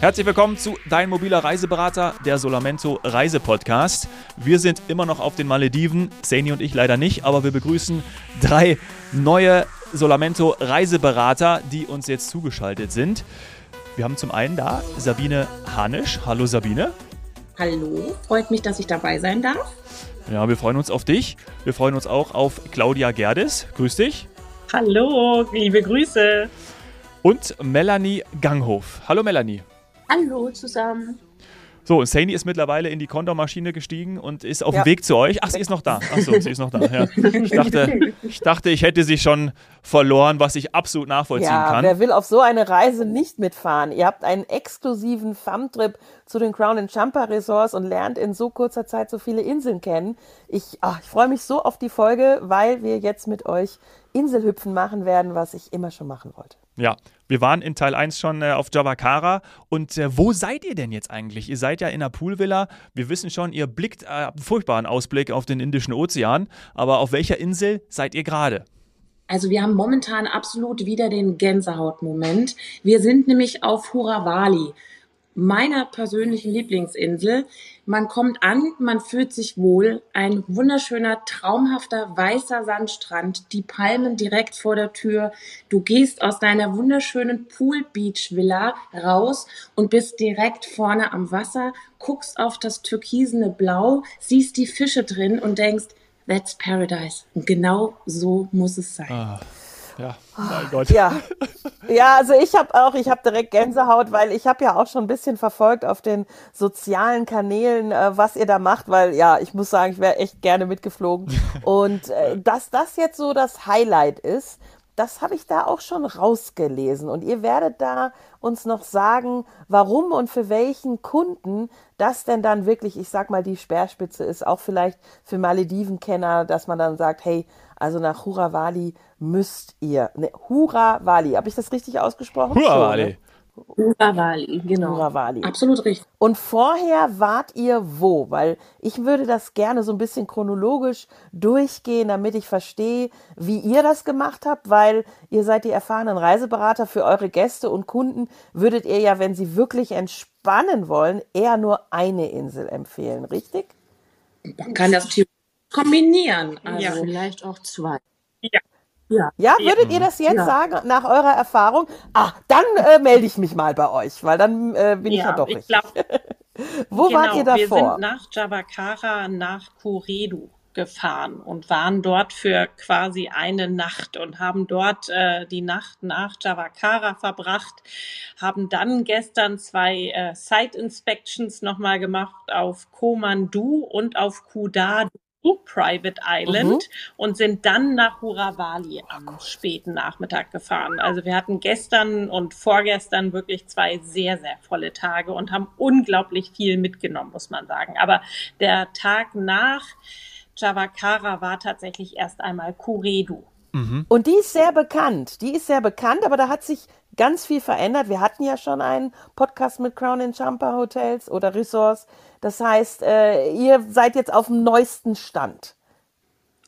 Herzlich willkommen zu Dein mobiler Reiseberater, der Solamento Reisepodcast. Wir sind immer noch auf den Malediven, Saini und ich leider nicht, aber wir begrüßen drei neue Solamento Reiseberater, die uns jetzt zugeschaltet sind. Wir haben zum einen da Sabine Hanisch. Hallo Sabine. Hallo, freut mich, dass ich dabei sein darf. Ja, wir freuen uns auf dich. Wir freuen uns auch auf Claudia Gerdes. Grüß dich. Hallo, liebe Grüße. Und Melanie Ganghof. Hallo Melanie. Hallo zusammen. So, und Saini ist mittlerweile in die Kontormaschine gestiegen und ist auf ja. dem Weg zu euch. Ach, sie ist noch da. Ach so, sie ist noch da. Ja. Ich, dachte, ich dachte, ich hätte sie schon verloren, was ich absolut nachvollziehen ja, kann. Wer will auf so eine Reise nicht mitfahren? Ihr habt einen exklusiven Fun-Trip zu den Crown and Champa Resorts und lernt in so kurzer Zeit so viele Inseln kennen. Ich, ach, ich freue mich so auf die Folge, weil wir jetzt mit euch Inselhüpfen machen werden, was ich immer schon machen wollte. Ja, wir waren in Teil 1 schon äh, auf Javakara. Und äh, wo seid ihr denn jetzt eigentlich? Ihr seid ja in einer Poolvilla. Wir wissen schon, ihr blickt äh, einen furchtbaren Ausblick auf den Indischen Ozean. Aber auf welcher Insel seid ihr gerade? Also wir haben momentan absolut wieder den Gänsehautmoment. Wir sind nämlich auf Huravali meiner persönlichen Lieblingsinsel. Man kommt an, man fühlt sich wohl. Ein wunderschöner, traumhafter, weißer Sandstrand, die Palmen direkt vor der Tür. Du gehst aus deiner wunderschönen Pool Beach Villa raus und bist direkt vorne am Wasser, guckst auf das türkisene Blau, siehst die Fische drin und denkst, that's paradise. Und genau so muss es sein. Ah. Ja, mein Gott. Ja, ja also ich habe auch, ich habe direkt Gänsehaut, weil ich habe ja auch schon ein bisschen verfolgt auf den sozialen Kanälen, äh, was ihr da macht, weil ja, ich muss sagen, ich wäre echt gerne mitgeflogen. Und äh, dass das jetzt so das Highlight ist, das habe ich da auch schon rausgelesen. Und ihr werdet da uns noch sagen, warum und für welchen Kunden das denn dann wirklich, ich sag mal, die Speerspitze ist. Auch vielleicht für Maledivenkenner, dass man dann sagt, hey, also nach Huravali müsst ihr. Ne, Huravali, habe ich das richtig ausgesprochen? Huravali. So, ne? Huravali, genau. Huravali. Absolut richtig. Und vorher wart ihr wo? Weil ich würde das gerne so ein bisschen chronologisch durchgehen, damit ich verstehe, wie ihr das gemacht habt, weil ihr seid die erfahrenen Reiseberater für eure Gäste und Kunden. Würdet ihr ja, wenn sie wirklich entspannen wollen, eher nur eine Insel empfehlen, richtig? Man kann das kombinieren. Also ja, vielleicht auch zwei. Ja. Ja. ja, würdet ihr das jetzt ja. sagen, nach eurer Erfahrung? Ah, dann äh, melde ich mich mal bei euch, weil dann äh, bin ja, ich ja doch richtig. Glaub, Wo genau, wart ihr davor? Wir sind nach Jabakara nach Kuredu gefahren und waren dort für quasi eine Nacht und haben dort äh, die Nacht nach Javakara verbracht, haben dann gestern zwei äh, Site Inspections nochmal gemacht auf Komandu und auf Kudadu Private Island mhm. und sind dann nach Huravali am späten Nachmittag gefahren. Also wir hatten gestern und vorgestern wirklich zwei sehr, sehr volle Tage und haben unglaublich viel mitgenommen, muss man sagen. Aber der Tag nach Javakara war tatsächlich erst einmal Kuredu. Mhm. Und die ist sehr bekannt. Die ist sehr bekannt, aber da hat sich ganz viel verändert. Wir hatten ja schon einen Podcast mit Crown and Champa Hotels oder Resorts. Das heißt, äh, ihr seid jetzt auf dem neuesten Stand.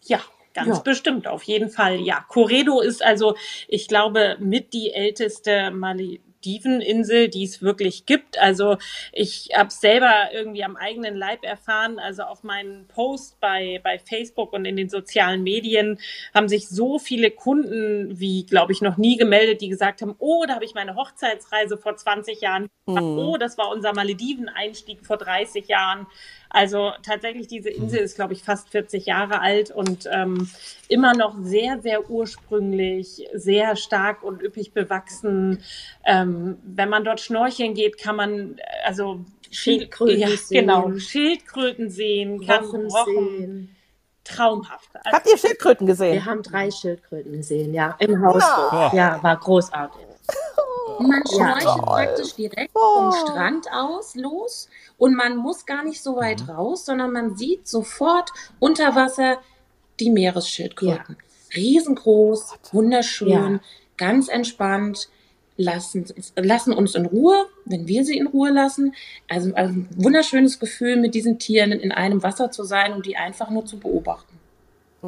Ja, ganz ja. bestimmt, auf jeden Fall. Ja, Corredo ist also, ich glaube, mit die älteste Mali Malediven-Insel, die es wirklich gibt. Also ich habe selber irgendwie am eigenen Leib erfahren, also auf meinen Post bei, bei Facebook und in den sozialen Medien haben sich so viele Kunden wie, glaube ich, noch nie gemeldet, die gesagt haben, oh, da habe ich meine Hochzeitsreise vor 20 Jahren. Mhm. Oh, das war unser Malediven-Einstieg vor 30 Jahren. Also tatsächlich, diese Insel ist, glaube ich, fast 40 Jahre alt und ähm, immer noch sehr, sehr ursprünglich, sehr stark und üppig bewachsen. Ähm, wenn man dort schnorcheln geht, kann man also Schildkröten ja, sehen. Genau, Schildkröten sehen, kann Rochen sehen. Traumhaft. Also, Habt ihr Schildkröten gesehen? Wir haben drei Schildkröten gesehen, ja, im Haus. Ja, ja war großartig. Man schnorchelt ja, praktisch direkt vom oh. Strand aus los und man muss gar nicht so weit mhm. raus, sondern man sieht sofort unter Wasser die Meeresschildkröten. Ja. Riesengroß, wunderschön, ja. ganz entspannt, lassen, lassen uns in Ruhe, wenn wir sie in Ruhe lassen. Also, also ein wunderschönes Gefühl, mit diesen Tieren in einem Wasser zu sein und die einfach nur zu beobachten.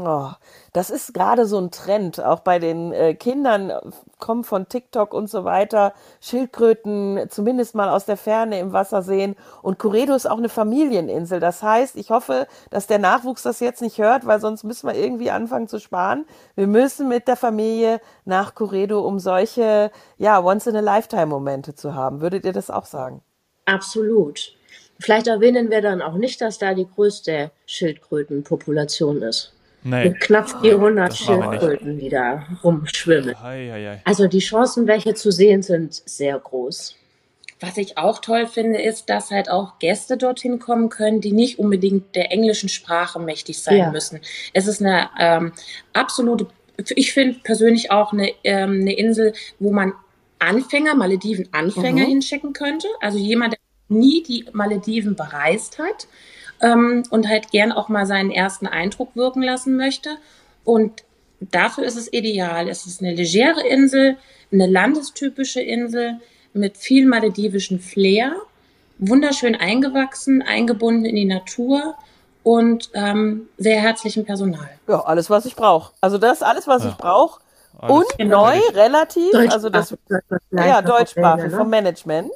Oh, das ist gerade so ein Trend, auch bei den äh, Kindern, äh, kommen von TikTok und so weiter, Schildkröten zumindest mal aus der Ferne im Wasser sehen. Und Coredo ist auch eine Familieninsel. Das heißt, ich hoffe, dass der Nachwuchs das jetzt nicht hört, weil sonst müssen wir irgendwie anfangen zu sparen. Wir müssen mit der Familie nach Coredo, um solche, ja, Once-in-a-Lifetime-Momente zu haben. Würdet ihr das auch sagen? Absolut. Vielleicht erwähnen wir dann auch nicht, dass da die größte Schildkrötenpopulation ist. Nee. Mit knapp 400 Schildkröten, die da rumschwimmen. Ei, ei, ei. Also die Chancen, welche zu sehen sind, sehr groß. Was ich auch toll finde, ist, dass halt auch Gäste dorthin kommen können, die nicht unbedingt der englischen Sprache mächtig sein Ja. müssen. Es ist eine ähm, absolute, ich finde persönlich auch eine, ähm, eine Insel, wo man Anfänger, Malediven-Anfänger Mhm. hinschicken könnte. Also jemand, der nie die Malediven bereist hat ähm, und halt gern auch mal seinen ersten Eindruck wirken lassen möchte. Und dafür ist es ideal. Es ist eine legere Insel, eine landestypische Insel mit viel maledivischen Flair, wunderschön eingewachsen, eingebunden in die Natur und ähm, sehr herzlichem Personal. Ja, alles, was ich brauche. Also das ist alles, was Ja. ich brauche. Alles Und neu, relativ, also das, ja, deutschsprachig erwähnen, vom ne? Management.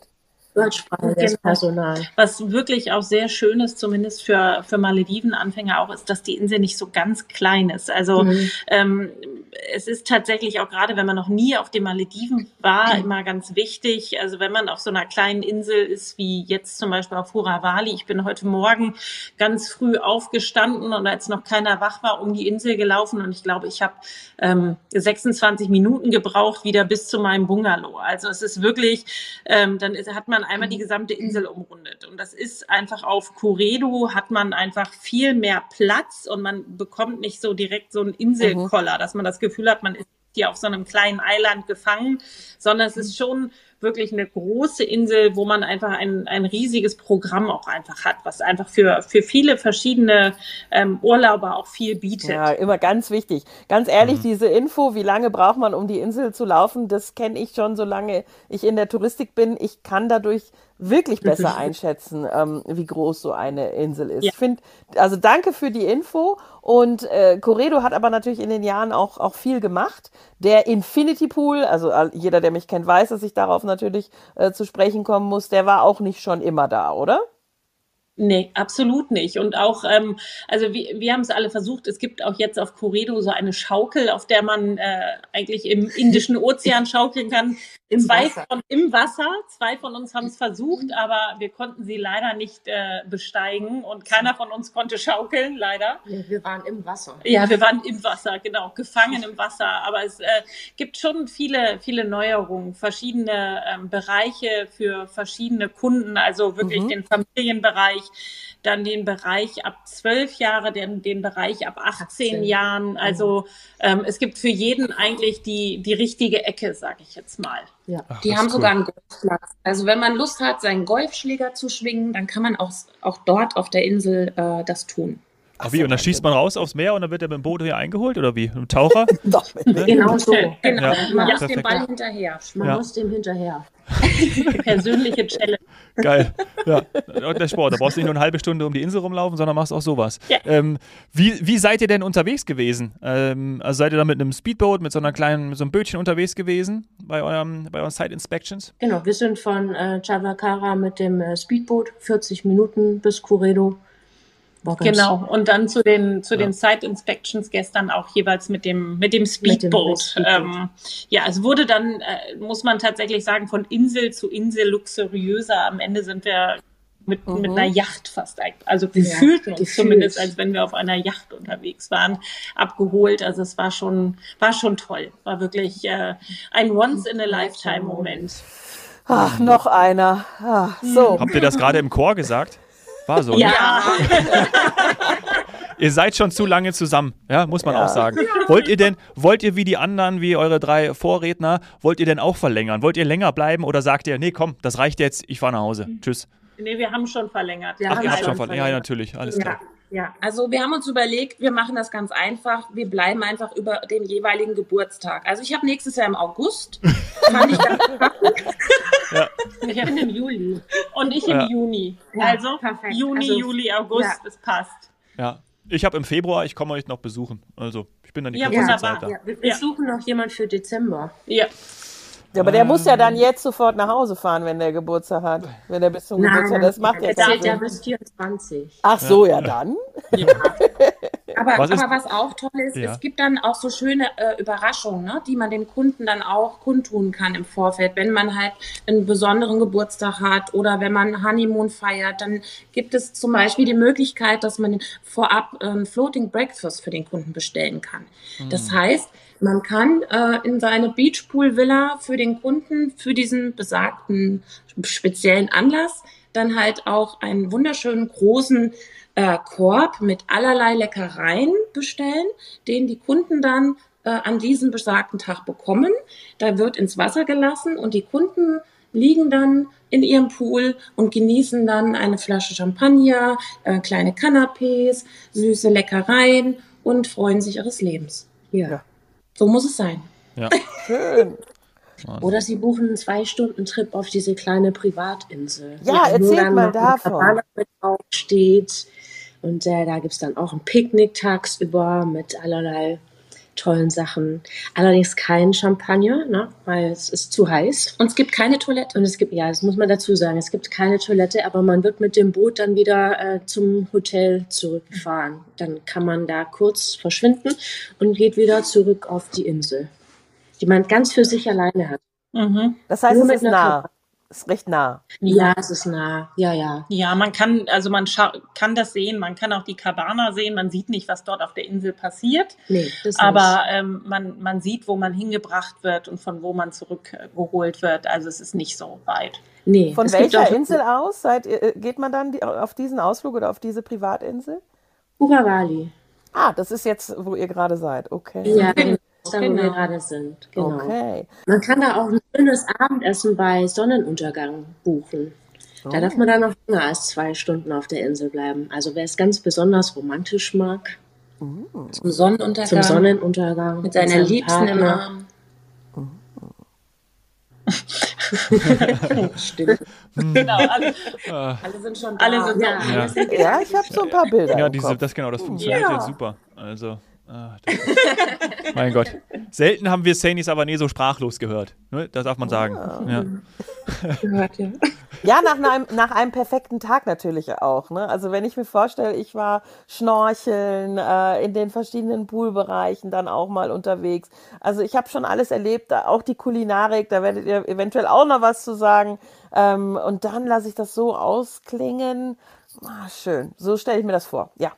Deutschsprachiges Genau. Personal. Was wirklich auch sehr schön ist, zumindest für, für Malediven-Anfänger auch, ist, dass die Insel nicht so ganz klein ist. Also Mhm. ähm, es ist tatsächlich auch gerade, wenn man noch nie auf den Malediven war, immer ganz wichtig. Also wenn man auf so einer kleinen Insel ist, wie jetzt zum Beispiel auf Huravali. Ich bin heute Morgen ganz früh aufgestanden und als noch keiner wach war, um die Insel gelaufen. Und ich glaube, ich habe ähm, 26 Minuten gebraucht, wieder bis zu meinem Bungalow. Also es ist wirklich, ähm, dann ist, hat man einmal die gesamte Insel umrundet. Und das ist einfach auf Coredo hat man einfach viel mehr Platz und man bekommt nicht so direkt so einen Inselkoller, dass man das Gefühl hat, man ist hier auf so einem kleinen Eiland gefangen, sondern es ist schon wirklich eine große Insel, wo man einfach ein, ein riesiges Programm auch einfach hat, was einfach für, für viele verschiedene ähm, Urlauber auch viel bietet. Ja, immer ganz wichtig. Ganz ehrlich, diese Info, wie lange braucht man, um die Insel zu laufen, das kenne ich schon, solange ich in der Touristik bin. Ich kann dadurch wirklich besser einschätzen, ähm, wie groß so eine Insel ist. Ja. Ich finde, also danke für die Info. Und äh, Coredo hat aber natürlich in den Jahren auch, auch viel gemacht. Der Infinity Pool, also jeder, der mich kennt, weiß, dass ich darauf natürlich äh, zu sprechen kommen muss, der war auch nicht schon immer da, oder? Nee, absolut nicht. Und auch, ähm, also wir, wir haben es alle versucht. Es gibt auch jetzt auf Coredo so eine Schaukel, auf der man äh, eigentlich im Indischen Ozean schaukeln kann. Im zwei Wasser. Von, im Wasser. Zwei von uns haben es versucht, aber wir konnten sie leider nicht äh, besteigen und keiner von uns konnte schaukeln, leider. Nee, wir waren im Wasser. Ja, wir waren im Wasser, genau, gefangen im Wasser. Aber es äh, gibt schon viele, viele Neuerungen, verschiedene ähm, Bereiche für verschiedene Kunden, also wirklich Mhm. den Familienbereich, dann den Bereich ab zwölf Jahre, den, den Bereich ab 18, 18. Jahren. Also ähm, es gibt für jeden eigentlich die, die richtige Ecke, sag ich jetzt mal. Ja. Ach, Die haben ist sogar cool. einen Golfplatz. Also wenn man Lust hat, seinen Golfschläger zu schwingen, dann kann man auch, auch dort auf der Insel äh, das tun. Ach, wie? Und dann schießt man raus aufs Meer und dann wird er mit dem Boot hier eingeholt oder wie? Mit dem Taucher? Doch, Genau so. Genau, Ja, man ja, muss dem. Ball hinterher. Man Ja. muss dem hinterher. Persönliche Challenge. Geil. Ja, und der Sport. Da brauchst du nicht nur eine halbe Stunde um die Insel rumlaufen, sondern machst auch sowas. Ja. Ähm, wie, wie seid ihr denn unterwegs gewesen? Ähm, also seid ihr da mit einem Speedboat, mit so einer kleinen, mit so einem Bötchen unterwegs gewesen bei eurem, bei euren Site Inspections? Genau, wir sind von äh, Chavakara mit dem äh, Speedboot 40 Minuten bis Coredo. Ganz- Genau. Und dann zu den, zu Ja. den Site Inspections gestern auch jeweils mit dem, mit dem Mit dem Speedboat. Speedboat. Ähm, ja, es wurde dann, äh, muss man tatsächlich sagen, von Insel zu Insel luxuriöser. Am Ende sind wir mit, Mhm. mit einer Yacht fast, also wir Ja, fühlten uns gefühlt. zumindest, als wenn wir auf einer Yacht unterwegs waren, abgeholt. Also es war schon, war schon toll. War wirklich äh, ein Once-in-a-Lifetime-Moment. Ach, noch einer. Ah, so. Habt ihr das gerade im Chor gesagt? War so. Ne? Ja, Ihr seid schon zu lange zusammen, ja, muss man Ja. auch sagen. Wollt ihr denn, wollt ihr wie die anderen, wie eure drei Vorredner, wollt ihr denn auch verlängern? Wollt ihr länger bleiben oder sagt ihr, nee, komm, das reicht jetzt, ich fahre nach Hause. Tschüss. nee, wir haben schon verlängert. Ja, Ach, haben ihr habt wir schon verlängert. Ja, natürlich, alles Ja, klar. ja. Also wir haben uns überlegt, wir machen das ganz einfach. Wir bleiben einfach über den jeweiligen Geburtstag. Also ich habe nächstes Jahr im August. Fand ich ganz Ich bin im Juli. Und ich im Ja. Juni. Ja, also perfekt. Juni, Also, Juli, August, ja. das passt. Ja. Ich habe im Februar, ich komme euch noch besuchen. Also ich bin dann die Ja, wunderbar. Zeit da. Ja, wir, wir Ja. suchen noch jemand für Dezember. Ja. Ja, aber der muss ja dann jetzt sofort nach Hause fahren, wenn der Geburtstag hat. Wenn er bis zum Geburtstag, das macht ja der keinen zählt ja bis 24. Ach so, ja dann. Aber, Was aber was auch toll ist, Ja. es gibt dann auch so schöne äh, Überraschungen, ne, die man den Kunden dann auch kundtun kann im Vorfeld. Wenn man halt einen besonderen Geburtstag hat oder wenn man Honeymoon feiert, dann gibt es zum Beispiel die Möglichkeit, dass man vorab äh, ein Floating Breakfast für den Kunden bestellen kann. Das heißt, man kann äh, in seine Beachpool-Villa für den Kunden, für diesen besagten speziellen Anlass, dann halt auch einen wunderschönen großen äh, Korb mit allerlei Leckereien bestellen, den die Kunden dann äh, an diesem besagten Tag bekommen. Da wird ins Wasser gelassen und die Kunden liegen dann in ihrem Pool und genießen dann eine Flasche Champagner, äh, kleine Canapés, süße Leckereien und freuen sich ihres Lebens. Ja. So muss es sein. Ja. Schön. Oder sie buchen einen Zwei-Stunden-Trip auf diese kleine Privatinsel. Ja, dann mal davon. Mit drauf steht. Und äh, da gibt's dann auch ein Picknick tagsüber mit allerlei tollen Sachen. Allerdings kein Champagner, ne? weil es ist zu heiß. Und es gibt keine Toilette. Und es gibt, ja, das muss man dazu sagen, es gibt keine Toilette, aber man wird mit dem Boot dann wieder äh, zum Hotel zurückgefahren. Dann kann man da kurz verschwinden und geht wieder zurück auf die Insel, die man ganz für sich alleine hat. Mhm. Das heißt, Nur es mit ist nah. Ist recht nah. Ja, es ist nah. Ja, ja. Ja, man kann, also man kann das sehen, man kann auch die Cabana sehen, man sieht nicht, was dort auf der Insel passiert, Nee, das aber ähm, man, man sieht, wo man hingebracht wird und von wo man zurückgeholt wird. Also es ist nicht so weit. Nee, Von welcher Insel aus seid ihr, äh, geht man dann die, auf diesen Ausflug oder auf diese Privatinsel? Uravali. Ah, das ist jetzt, wo ihr gerade seid. Okay. Ja, genau. Da, wo Genau. wir gerade sind. Genau. Okay. Man kann da auch ein schönes Abendessen bei Sonnenuntergang buchen. Da darf man dann noch länger als zwei Stunden auf der Insel bleiben. Also wer es ganz besonders romantisch mag, Zum Sonnenuntergang. zum Sonnenuntergang mit seiner Liebsten im. Arm. Stimmt. Genau, alle, Alle sind schon alle da. sind Ja. so. Ja. Ja, ich habe so ein paar Bilder. Ja, im diese, das genau, das funktioniert Ja. jetzt super. Also, ah, mein Gott. Selten haben wir Saini Savané so sprachlos gehört. Ne? Das darf man sagen. Ja. Gehört, ja. Ja, nach einem, nach einem perfekten Tag natürlich auch. Ne? Also wenn ich mir vorstelle, ich war schnorcheln äh, in den verschiedenen Poolbereichen, dann auch mal unterwegs. Also ich habe schon alles erlebt, auch die Kulinarik, da werdet ihr eventuell auch noch was zu sagen. Ähm, und dann lasse ich das so ausklingen. Ah, schön, so stelle ich mir das vor. Ja.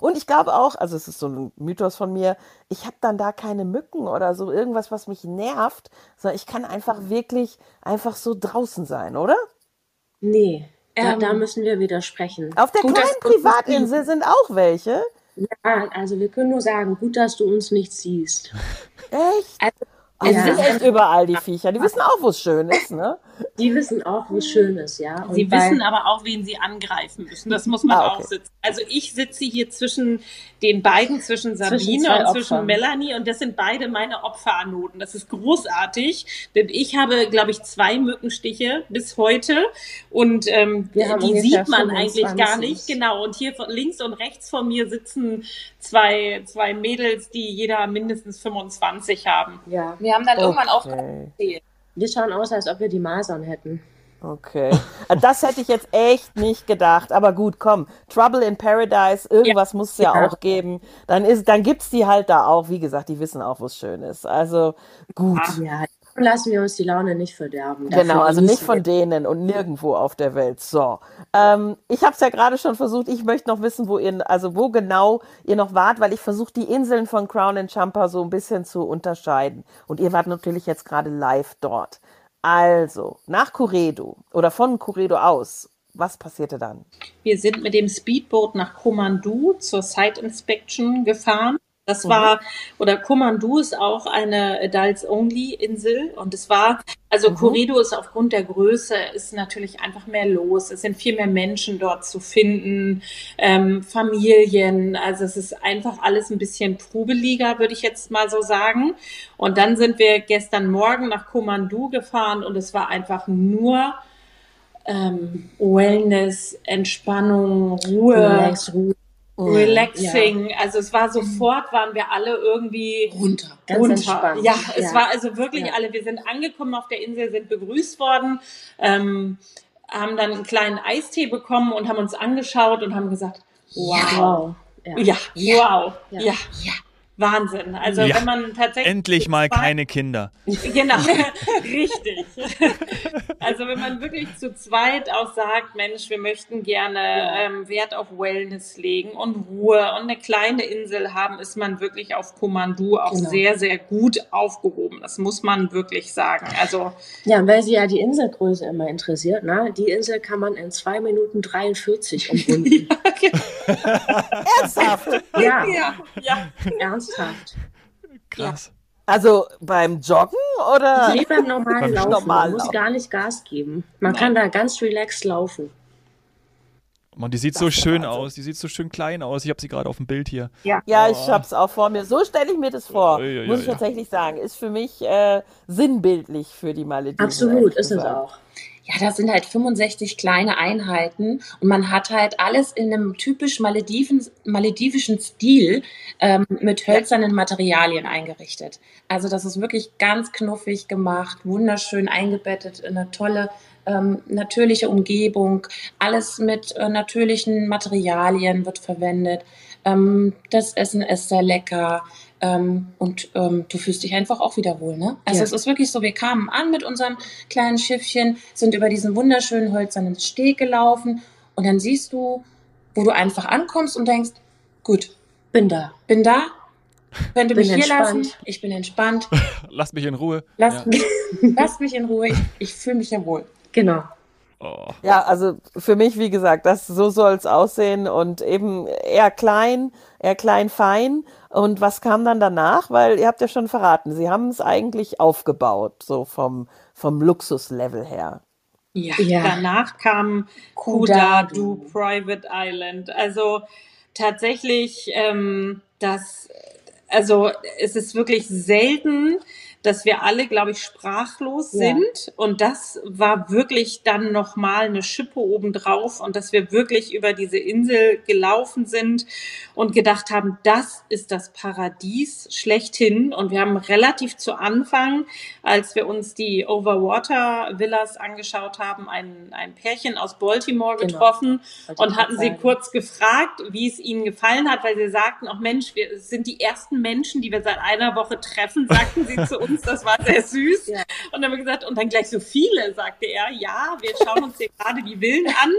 Und ich glaube auch, also es ist so ein Mythos von mir, ich habe dann da keine Mücken oder so irgendwas, was mich nervt, sondern ich kann einfach wirklich einfach so draußen sein, oder? Nee, da, Ähm, da müssen wir widersprechen. Auf der Gut, kleinen Privatinsel sind auch welche. Ja, also wir können nur sagen, gut, dass du uns nicht siehst. Echt? Also, Also Ja. sind echt überall, die Viecher. Die wissen auch, wo es schön ist, ne? Die wissen auch, wie schön es ist, ja. Und Sie wissen aber auch, wen sie angreifen müssen. Das muss man Ah, okay. auch sitzen. Also ich sitze hier zwischen den beiden, zwischen Sabine zwei und zwischen Opfern. Melanie und das sind beide meine Opferanoten. Das ist großartig, denn ich habe, glaube ich, zwei Mückenstiche bis heute und ähm, die sieht man eigentlich gar 25. nicht. Genau. Und hier von links und rechts von mir sitzen zwei, zwei Mädels, die jeder mindestens 25 haben. Ja, wir haben dann irgendwann auch Okay. Wir schauen aus, als ob wir die Masern hätten. Okay. Also Das hätte ich jetzt echt nicht gedacht. Aber gut, komm. Trouble in Paradise, irgendwas muss es ja, Ja. auch geben. Dann, ist, dann gibt's die halt da auch. Wie gesagt, die wissen auch, wo es schön ist. Also gut. Ja, dann lassen wir uns die Laune nicht verderben. Genau, Dafür also nicht von denen und nirgendwo auf der Welt. So, ähm, ich habe es ja gerade schon versucht. Ich möchte noch wissen, wo ihr, also wo genau ihr noch wart, weil ich versuche die Inseln von Crown and Champa so ein bisschen zu unterscheiden. Und ihr wart natürlich jetzt gerade live dort. Also nach Curedo oder von Curedo aus. Was passierte dann? Wir sind mit dem Speedboot nach Komandu zur Site Inspection gefahren. Das war, oder Komandu ist auch eine Adults-Only-Insel und es war, also Corrido ist aufgrund der Größe, ist natürlich einfach mehr los. Es sind viel mehr Menschen dort zu finden, ähm, Familien, also es ist einfach alles ein bisschen trubeliger, würde ich jetzt mal so sagen. Und dann sind wir gestern Morgen nach Komandu gefahren und es war einfach nur ähm, Wellness, Entspannung, Ruhe. Relax, Ruhe. Relaxing. Ja. Also es war sofort, waren wir alle irgendwie runter, ganz runter. entspannt. Ja, es ja. war also wirklich ja. alle. Wir sind angekommen auf der Insel, sind begrüßt worden, ähm, haben dann einen kleinen Eistee bekommen und haben uns angeschaut und haben gesagt, wow, ja, wow, ja. ja. Wahnsinn. Also ja, wenn man tatsächlich. Endlich mal keine Kinder. Genau, richtig. Also wenn man wirklich zu zweit auch sagt, Mensch, wir möchten gerne ähm, Wert auf Wellness legen und Ruhe und eine kleine Insel haben, ist man wirklich auf Kommando auch genau. sehr, sehr gut aufgehoben. Das muss man wirklich sagen. Also ja, weil sie ja die Inselgröße immer interessiert. Ne? Die Insel kann man in zwei Minuten 43 umrunden. ja, genau. Ernsthaft? Ja. ja. ja. Ernsthaft. Ernsthaft. Krass. Ja. Also beim Joggen oder? Nee, beim normalen Laufen. Normal Man muss gar nicht Gas geben. Man Nein. kann da ganz relaxed laufen. Man, die sieht das so schön aus. Die sieht so schön klein aus. Ich habe sie gerade auf dem Bild hier. Ja, ja oh. ich habe es auch vor mir. So stelle ich mir das vor. Ja, ja, muss ich tatsächlich sagen. Ist für mich äh, sinnbildlich für die Malediven. Absolut, ist es auch ja, das sind halt 65 kleine Einheiten und man hat halt alles in einem typisch Malediven, maledivischen Stil ähm, mit hölzernen Materialien eingerichtet. Also das ist wirklich ganz knuffig gemacht, wunderschön eingebettet in eine tolle ähm, natürliche Umgebung. Alles mit äh, natürlichen Materialien wird verwendet. Ähm, das Essen ist sehr lecker. Ähm, und ähm, du fühlst dich einfach auch wieder wohl, ne? Also ja. es ist wirklich so, wir kamen an mit unserem kleinen Schiffchen, sind über diesen wunderschönen hölzernen Steg gelaufen und dann siehst du, wo du einfach ankommst und denkst, gut, bin da, bin da, könnte mich hier lassen, ich bin entspannt. Lass mich in Ruhe. Lass, ja. mich, lass mich in Ruhe, ich, ich fühle mich ja wohl. Genau. Oh. Ja, also für mich, wie gesagt, das so soll es aussehen und eben eher klein, eher klein, fein. Und was kam dann danach? Weil ihr habt ja schon verraten, sie haben es eigentlich aufgebaut, so vom, vom Luxuslevel her. Ja, ja. danach kam Kudadu Private Island. Also tatsächlich, ähm, das, also es ist wirklich selten, dass wir alle, glaube ich, sprachlos ja. sind. Und das war wirklich dann nochmal eine Schippe obendrauf und dass wir wirklich über diese Insel gelaufen sind und gedacht haben, das ist das Paradies schlechthin. Und wir haben relativ zu Anfang, als wir uns die Overwater Villas angeschaut haben, ein, ein Pärchen aus Baltimore genau. getroffen genau. und hatten sie kurz gefragt, wie es ihnen gefallen hat, weil sie sagten, auch Mensch, wir sind die ersten Menschen, die wir seit einer Woche treffen, sagten sie zu uns das war sehr süß. Ja. Und dann haben wir gesagt, und dann gleich so viele, sagte er, ja, wir schauen uns hier gerade die Villen an.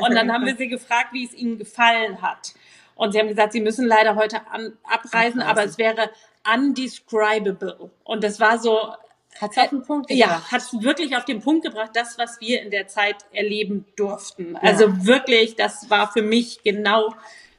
Und dann haben wir sie gefragt, wie es ihnen gefallen hat. Und sie haben gesagt, sie müssen leider heute an, abreisen, aber es wäre undescribable. Und das war so, hat auf den Punkt gebracht. Ja, hat wirklich auf den Punkt gebracht, das, was wir in der Zeit erleben durften. Ja. Also wirklich, das war für mich genau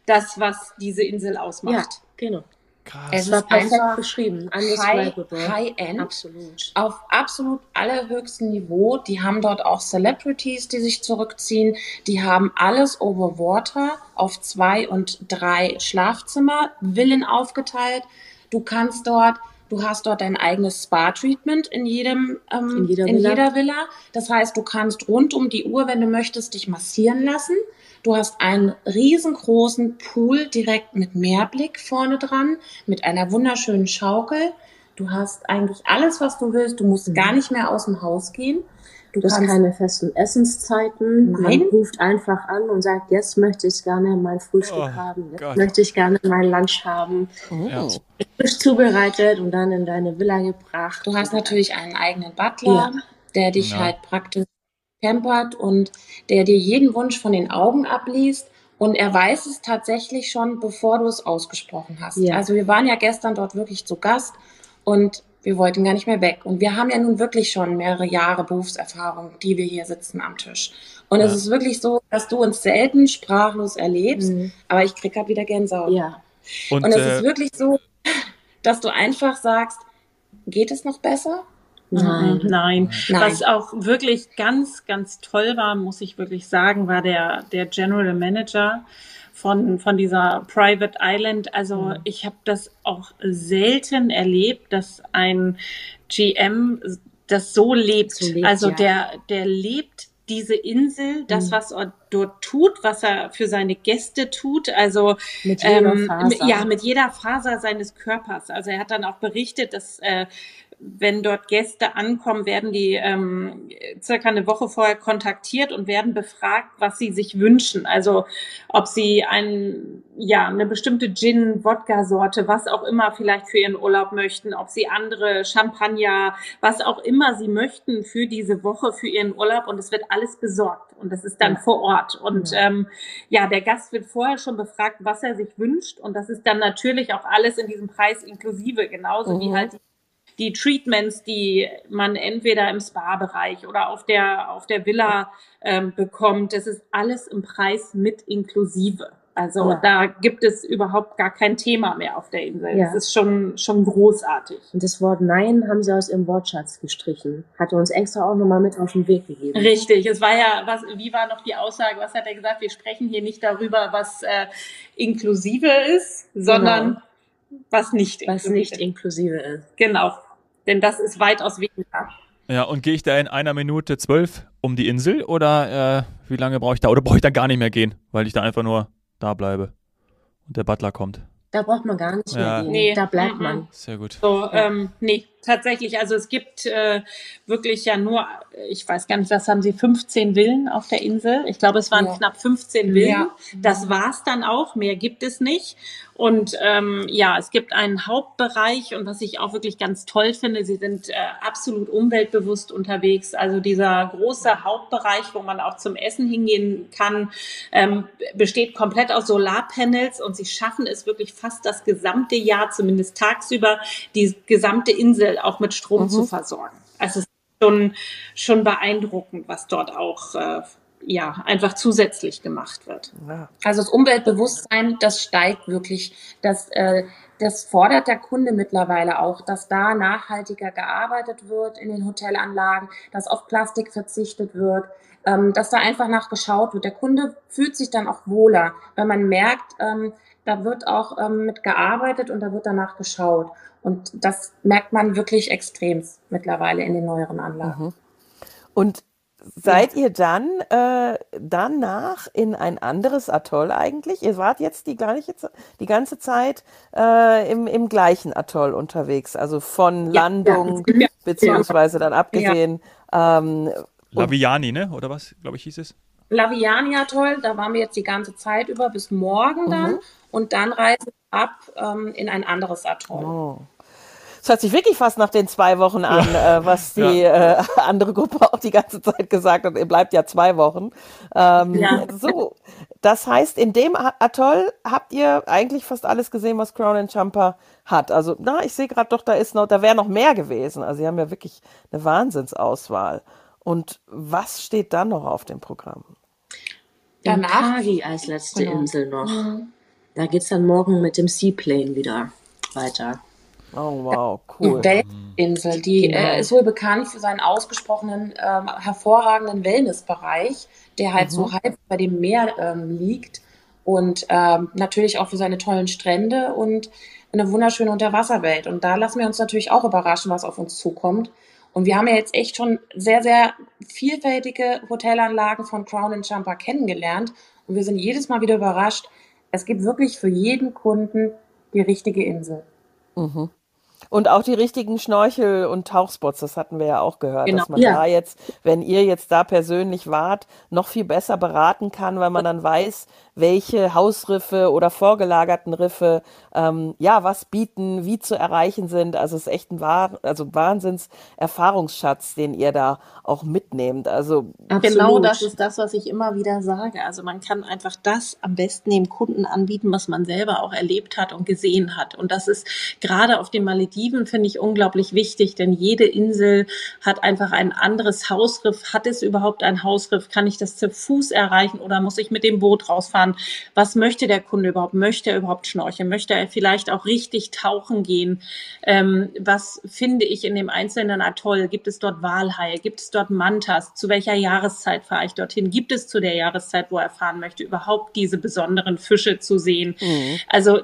das, was diese Insel ausmacht. Ja, genau. Krass. Es war perfekt beschrieben. High, high. Absolut. Auf absolut allerhöchstem Niveau. Die haben dort auch Celebrities, die sich zurückziehen. Die haben alles over water auf zwei und drei Schlafzimmer, Villen aufgeteilt. Du kannst dort Du hast dort dein eigenes Spa-Treatment in jedem, ähm, in, jeder, in Villa. jeder Villa. Das heißt, du kannst rund um die Uhr, wenn du möchtest, dich massieren lassen. Du hast einen riesengroßen Pool direkt mit Meerblick vorne dran, mit einer wunderschönen Schaukel. Du hast eigentlich alles, was du willst. Du musst mhm. gar nicht mehr aus dem Haus gehen. Du, hast keine festen Essenszeiten. Nein. Man ruft einfach an und sagt, jetzt möchte ich gerne mein Frühstück oh, haben. Jetzt Gott. möchte ich gerne mein Lunch haben. Oh. Ja. Frisch zubereitet und dann in deine Villa gebracht. Du hast natürlich einen eigenen Butler, ja. der dich ja. halt praktisch pampert und der dir jeden Wunsch von den Augen abliest. Und er weiß es tatsächlich schon, bevor du es ausgesprochen hast. Ja. Also wir waren ja gestern dort wirklich zu Gast und wir wollten gar nicht mehr weg. Und wir haben ja nun wirklich schon mehrere Jahre Berufserfahrung, die wir hier sitzen am Tisch. Und ja. es ist wirklich so, dass du uns selten sprachlos erlebst, mhm. aber ich krieg grad wieder Gänsehaut. Ja. Und, und es äh, ist wirklich so, dass du einfach sagst, geht es noch besser? Nein. Nein. Nein. Was auch wirklich ganz, ganz toll war, muss ich wirklich sagen, war der, der General Manager von, von dieser Private Island. Also mhm. ich habe das auch selten erlebt, dass ein GM das so lebt. So lebt also ja. der, der lebt diese Insel, das, mhm. was er dort tut, was er für seine Gäste tut, also mit jeder ähm, Faser. ja, mit jeder Faser seines Körpers. Also er hat dann auch berichtet, dass äh, wenn dort Gäste ankommen, werden die ähm, circa eine Woche vorher kontaktiert und werden befragt, was sie sich wünschen. Also ob sie ein, ja, eine bestimmte Gin-Wodka-Sorte, was auch immer vielleicht für ihren Urlaub möchten, ob sie andere Champagner, was auch immer sie möchten für diese Woche, für ihren Urlaub. Und es wird alles besorgt. Und das ist dann ja. vor Ort. Und ja. Ähm, ja, der Gast wird vorher schon befragt, was er sich wünscht. Und das ist dann natürlich auch alles in diesem Preis inklusive, genauso mhm. wie halt die die Treatments, die man entweder im Spa-Bereich oder auf der, auf der Villa ähm, bekommt, das ist alles im Preis mit inklusive. Also ja. da gibt es überhaupt gar kein Thema mehr auf der Insel. Ja. Das ist schon, schon großartig. Und das Wort Nein haben sie aus ihrem Wortschatz gestrichen. Hat er uns extra auch nochmal mit auf den Weg gegeben. Richtig. Es war ja, was, wie war noch die Aussage? Was hat er gesagt? Wir sprechen hier nicht darüber, was äh, inklusive ist, sondern genau was nicht was inklusive nicht inklusive ist. Genau, denn das ist weitaus weniger. Ja, und gehe ich da in einer Minute zwölf um die Insel oder äh, wie lange brauche ich da? Oder brauche ich da gar nicht mehr gehen, weil ich da einfach nur da bleibe und der Butler kommt? Da braucht man gar nicht ja. mehr gehen. Nee. Da bleibt mhm. man. Sehr gut. So, ähm, nee, tatsächlich. Also es gibt äh, wirklich ja nur, ich weiß gar nicht, was haben sie, 15 Villen auf der Insel. Ich glaube, es waren ja. knapp 15 Villen. Ja. Das war's dann auch. Mehr gibt es nicht. Und ähm, ja, es gibt einen Hauptbereich und was ich auch wirklich ganz toll finde, sie sind äh, absolut umweltbewusst unterwegs. Also dieser große Hauptbereich, wo man auch zum Essen hingehen kann, ähm, besteht komplett aus Solarpanels und sie schaffen es wirklich fast das gesamte Jahr, zumindest tagsüber, die gesamte Insel auch mit Strom mhm. zu versorgen. Also es ist schon, schon beeindruckend, was dort auch äh, ja, einfach zusätzlich gemacht wird. Ja. Also das Umweltbewusstsein, das steigt wirklich. Das, äh, das fordert der Kunde mittlerweile auch, dass da nachhaltiger gearbeitet wird in den Hotelanlagen, dass auf Plastik verzichtet wird, ähm, dass da einfach nachgeschaut wird. Der Kunde fühlt sich dann auch wohler, weil man merkt, ähm, da wird auch ähm, mit gearbeitet und da wird danach geschaut. Und das merkt man wirklich extrem mittlerweile in den neueren Anlagen. Mhm. Und seid ihr dann äh, danach in ein anderes Atoll eigentlich? Ihr wart jetzt die, gleiche, die ganze Zeit äh, im, im gleichen Atoll unterwegs, also von Landung ja, ja, beziehungsweise dann abgesehen. Ähm, Laviani, ne? Oder was, glaube ich, hieß es? Laviani Atoll, da waren wir jetzt die ganze Zeit über bis morgen dann mhm. Und dann reisen wir ab ähm, in ein anderes Atoll. Oh. Es hört sich wirklich fast nach den zwei Wochen an, ja. äh, was die ja. äh, andere Gruppe auch die ganze Zeit gesagt hat. Ihr bleibt ja zwei Wochen. Ähm, ja. So, das heißt, in dem Atoll habt ihr eigentlich fast alles gesehen, was Crown and Jumper hat. Also, na, ich sehe gerade doch, da ist noch, da wäre noch mehr gewesen. Also, sie haben ja wirklich eine Wahnsinnsauswahl. Und was steht dann noch auf dem Programm? Danach als letzte genau. Insel noch. Mhm. Da geht's dann morgen mit dem Seaplane wieder weiter. Oh wow, cool. Die Weltinsel, die genau. äh, ist wohl bekannt für seinen ausgesprochenen ähm, hervorragenden Wellnessbereich, der halt mhm. so halb bei dem Meer ähm, liegt und ähm, natürlich auch für seine tollen Strände und eine wunderschöne Unterwasserwelt. Und da lassen wir uns natürlich auch überraschen, was auf uns zukommt. Und wir haben ja jetzt echt schon sehr, sehr vielfältige Hotelanlagen von Crown and Champa kennengelernt. Und wir sind jedes Mal wieder überrascht. Es gibt wirklich für jeden Kunden die richtige Insel. Mhm. Und auch die richtigen Schnorchel- und Tauchspots, das hatten wir ja auch gehört, genau. dass man ja. da jetzt, wenn ihr jetzt da persönlich wart, noch viel besser beraten kann, weil man dann weiß, welche Hausriffe oder vorgelagerten Riffe ähm, ja was bieten, wie zu erreichen sind. Also es ist echt ein Wahr, also Wahnsinns Erfahrungsschatz, den ihr da auch mitnehmt. Also Absolut. genau das ist das, was ich immer wieder sage. Also man kann einfach das am besten dem Kunden anbieten, was man selber auch erlebt hat und gesehen hat. Und das ist gerade auf den Malediven finde ich unglaublich wichtig, denn jede Insel hat einfach ein anderes Hausriff. Hat es überhaupt ein Hausriff? Kann ich das zu Fuß erreichen oder muss ich mit dem Boot rausfahren? was möchte der Kunde überhaupt? Möchte er überhaupt schnorcheln? Möchte er vielleicht auch richtig tauchen gehen? Ähm, was finde ich in dem einzelnen Atoll? Gibt es dort Walhaie? Gibt es dort Mantas? Zu welcher Jahreszeit fahre ich dorthin? Gibt es zu der Jahreszeit, wo er fahren möchte, überhaupt diese besonderen Fische zu sehen? Mhm. Also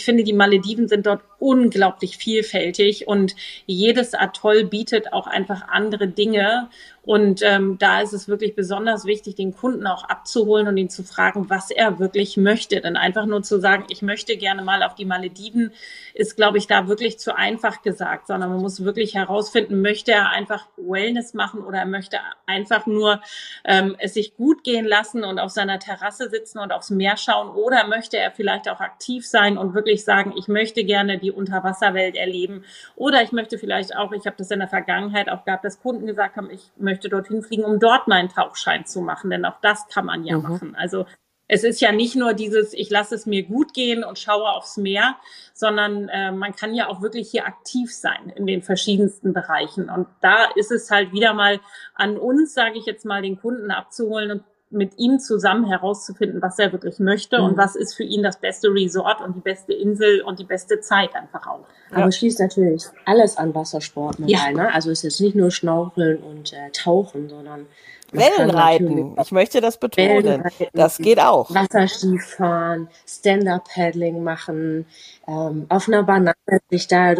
ich finde, die Malediven sind dort unglaublich vielfältig und jedes Atoll bietet auch einfach andere Dinge. Und ähm, da ist es wirklich besonders wichtig, den Kunden auch abzuholen und ihn zu fragen, was er wirklich möchte. Denn einfach nur zu sagen, ich möchte gerne mal auf die Malediven, ist, glaube ich, da wirklich zu einfach gesagt, sondern man muss wirklich herausfinden, möchte er einfach Wellness machen oder er möchte einfach nur ähm, es sich gut gehen lassen und auf seiner Terrasse sitzen und aufs Meer schauen oder möchte er vielleicht auch aktiv sein und wirklich sagen, ich möchte gerne die Unterwasserwelt erleben oder ich möchte vielleicht auch, ich habe das in der Vergangenheit auch gehabt, dass Kunden gesagt haben, ich möchte dorthin fliegen, um dort meinen Tauchschein zu machen, denn auch das kann man ja mhm. machen. Also es ist ja nicht nur dieses, ich lasse es mir gut gehen und schaue aufs Meer, sondern äh, man kann ja auch wirklich hier aktiv sein in den verschiedensten Bereichen. Und da ist es halt wieder mal an uns, sage ich jetzt mal, den Kunden abzuholen und mit ihm zusammen herauszufinden, was er wirklich möchte mhm. und was ist für ihn das beste Resort und die beste Insel und die beste Zeit einfach auch. Aber ja. schließt natürlich alles an Wassersport mit ja. ein. Ne? Also es ist jetzt nicht nur Schnorcheln und äh, Tauchen, sondern Wellenreiten. Ich möchte das betonen. Das geht auch. Wasserskifahren, Stand-up-Paddling machen, ähm, auf einer Banane sich da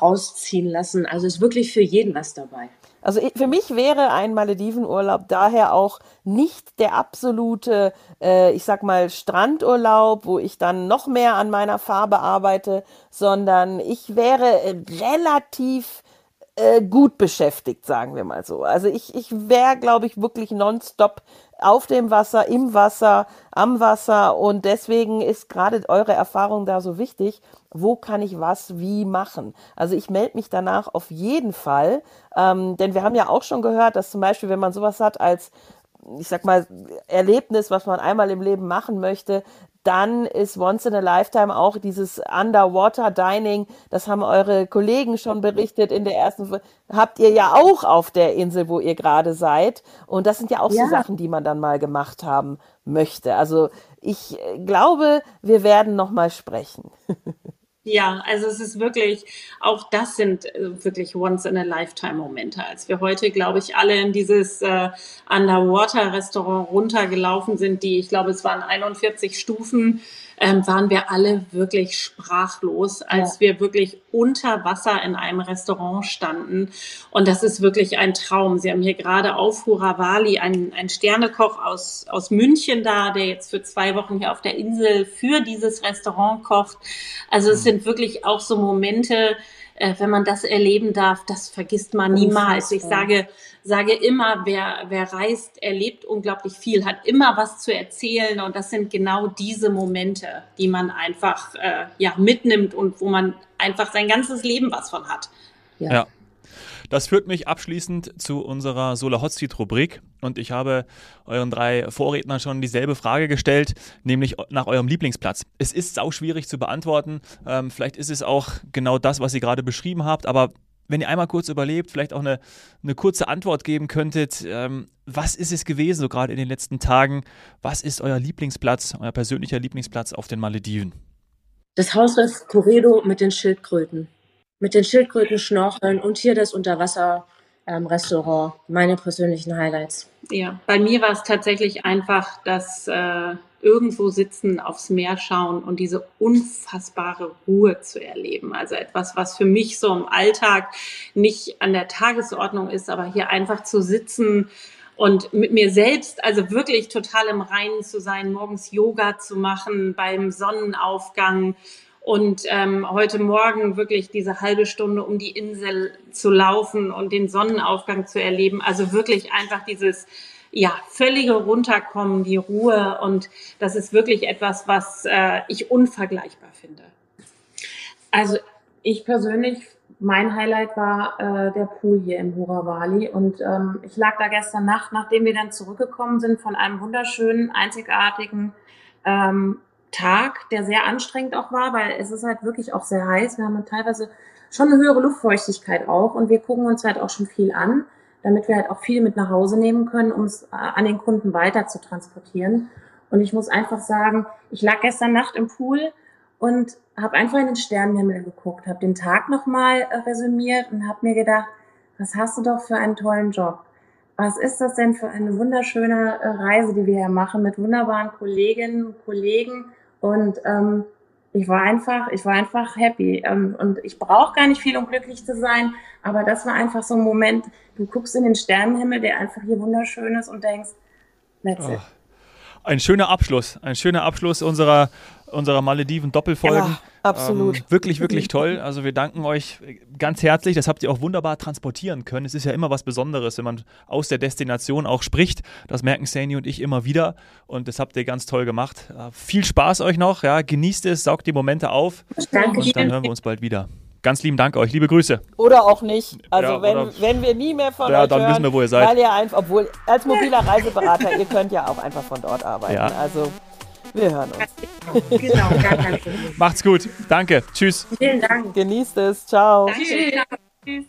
rausziehen lassen. Also ist wirklich für jeden was dabei. Also für mich wäre ein Maledivenurlaub daher auch nicht der absolute, äh, ich sag mal, Strandurlaub, wo ich dann noch mehr an meiner Farbe arbeite, sondern ich wäre relativ äh, gut beschäftigt, sagen wir mal so. Also ich, ich wäre, glaube ich, wirklich nonstop auf dem Wasser, im Wasser, am Wasser und deswegen ist gerade eure Erfahrung da so wichtig. Wo kann ich was wie machen? Also ich melde mich danach auf jeden Fall, ähm, denn wir haben ja auch schon gehört, dass zum Beispiel, wenn man sowas hat als ich sag mal, Erlebnis, was man einmal im Leben machen möchte, dann ist Once in a Lifetime auch dieses Underwater Dining, das haben eure Kollegen schon berichtet in der ersten, habt ihr ja auch auf der Insel, wo ihr gerade seid. Und das sind ja auch ja. so Sachen, die man dann mal gemacht haben möchte. Also ich glaube, wir werden noch mal sprechen. Ja, also es ist wirklich, auch das sind äh, wirklich Once-in-a-Lifetime-Momente. Als wir heute, glaube ich, alle in dieses äh, Underwater-Restaurant runtergelaufen sind, die, ich glaube, es waren 41 Stufen, ähm, waren wir alle wirklich sprachlos, als ja. wir wirklich unter Wasser in einem Restaurant standen. Und das ist wirklich ein Traum. Sie haben hier gerade auf Huravali einen, einen Sternekoch aus, aus München da, der jetzt für zwei Wochen hier auf der Insel für dieses Restaurant kocht. Also es mhm. sind wirklich auch so Momente, äh, wenn man das erleben darf, das vergisst man niemals. Ich sage, sage immer, wer, wer reist, erlebt unglaublich viel, hat immer was zu erzählen und das sind genau diese Momente, die man einfach äh, ja, mitnimmt und wo man einfach sein ganzes Leben was von hat. ja. ja. Das führt mich abschließend zu unserer Solar Hot Seat Rubrik und ich habe euren drei Vorrednern schon dieselbe Frage gestellt, nämlich nach eurem Lieblingsplatz. Es ist sau schwierig zu beantworten. Ähm, vielleicht ist es auch genau das, was ihr gerade beschrieben habt, aber wenn ihr einmal kurz überlebt, vielleicht auch eine, eine kurze Antwort geben könntet, ähm, was ist es gewesen, so gerade in den letzten Tagen? Was ist euer Lieblingsplatz, euer persönlicher Lieblingsplatz auf den Malediven? Das Hausriff Corredo mit den Schildkröten mit den Schildkröten schnorcheln und hier das Unterwasser-Restaurant. Ähm, meine persönlichen Highlights. Ja, bei mir war es tatsächlich einfach das äh, irgendwo sitzen, aufs Meer schauen und diese unfassbare Ruhe zu erleben. Also etwas, was für mich so im Alltag nicht an der Tagesordnung ist, aber hier einfach zu sitzen und mit mir selbst, also wirklich total im Reinen zu sein, morgens Yoga zu machen beim Sonnenaufgang, und ähm, heute Morgen wirklich diese halbe Stunde um die Insel zu laufen und den Sonnenaufgang zu erleben. Also wirklich einfach dieses ja völlige Runterkommen, die Ruhe und das ist wirklich etwas, was äh, ich unvergleichbar finde. Also ich persönlich, mein Highlight war äh, der Pool hier im Huravali und ähm, ich lag da gestern Nacht, nachdem wir dann zurückgekommen sind von einem wunderschönen, einzigartigen ähm, Tag, der sehr anstrengend auch war, weil es ist halt wirklich auch sehr heiß. Wir haben teilweise schon eine höhere Luftfeuchtigkeit auch und wir gucken uns halt auch schon viel an, damit wir halt auch viel mit nach Hause nehmen können, um es äh, an den Kunden weiter zu transportieren. Und ich muss einfach sagen, ich lag gestern Nacht im Pool und habe einfach in den Sternenhimmel geguckt, habe den Tag nochmal äh, resümiert und habe mir gedacht, was hast du doch für einen tollen Job? Was ist das denn für eine wunderschöne äh, Reise, die wir hier machen mit wunderbaren Kolleginnen und Kollegen und ähm, ich war einfach, ich war einfach happy. Ähm, und ich brauche gar nicht viel, um glücklich zu sein. Aber das war einfach so ein Moment, du guckst in den Sternenhimmel, der einfach hier wunderschön ist und denkst, that's it. Ein schöner Abschluss, ein schöner Abschluss unserer, unserer Malediven-Doppelfolgen. Ja, absolut. Ähm, wirklich, wirklich toll. Also wir danken euch ganz herzlich. Das habt ihr auch wunderbar transportieren können. Es ist ja immer was Besonderes, wenn man aus der Destination auch spricht. Das merken Sani und ich immer wieder. Und das habt ihr ganz toll gemacht. Äh, viel Spaß euch noch. Ja, genießt es, saugt die Momente auf. Danke und dann hören wir uns bald wieder. Ganz lieben Dank euch. Liebe Grüße. Oder auch nicht. Also Ja, wenn, wenn wir nie mehr von Ja, euch dann hören, wissen wir, wo ihr seid. Weil ihr einfach, obwohl als mobiler Reiseberater, ihr könnt ja auch einfach von dort arbeiten. Ja. Also wir hören uns. Genau, gar kein Problem. Macht's gut. Danke. Tschüss. Vielen Dank. Genießt es. Ciao. Tschüss.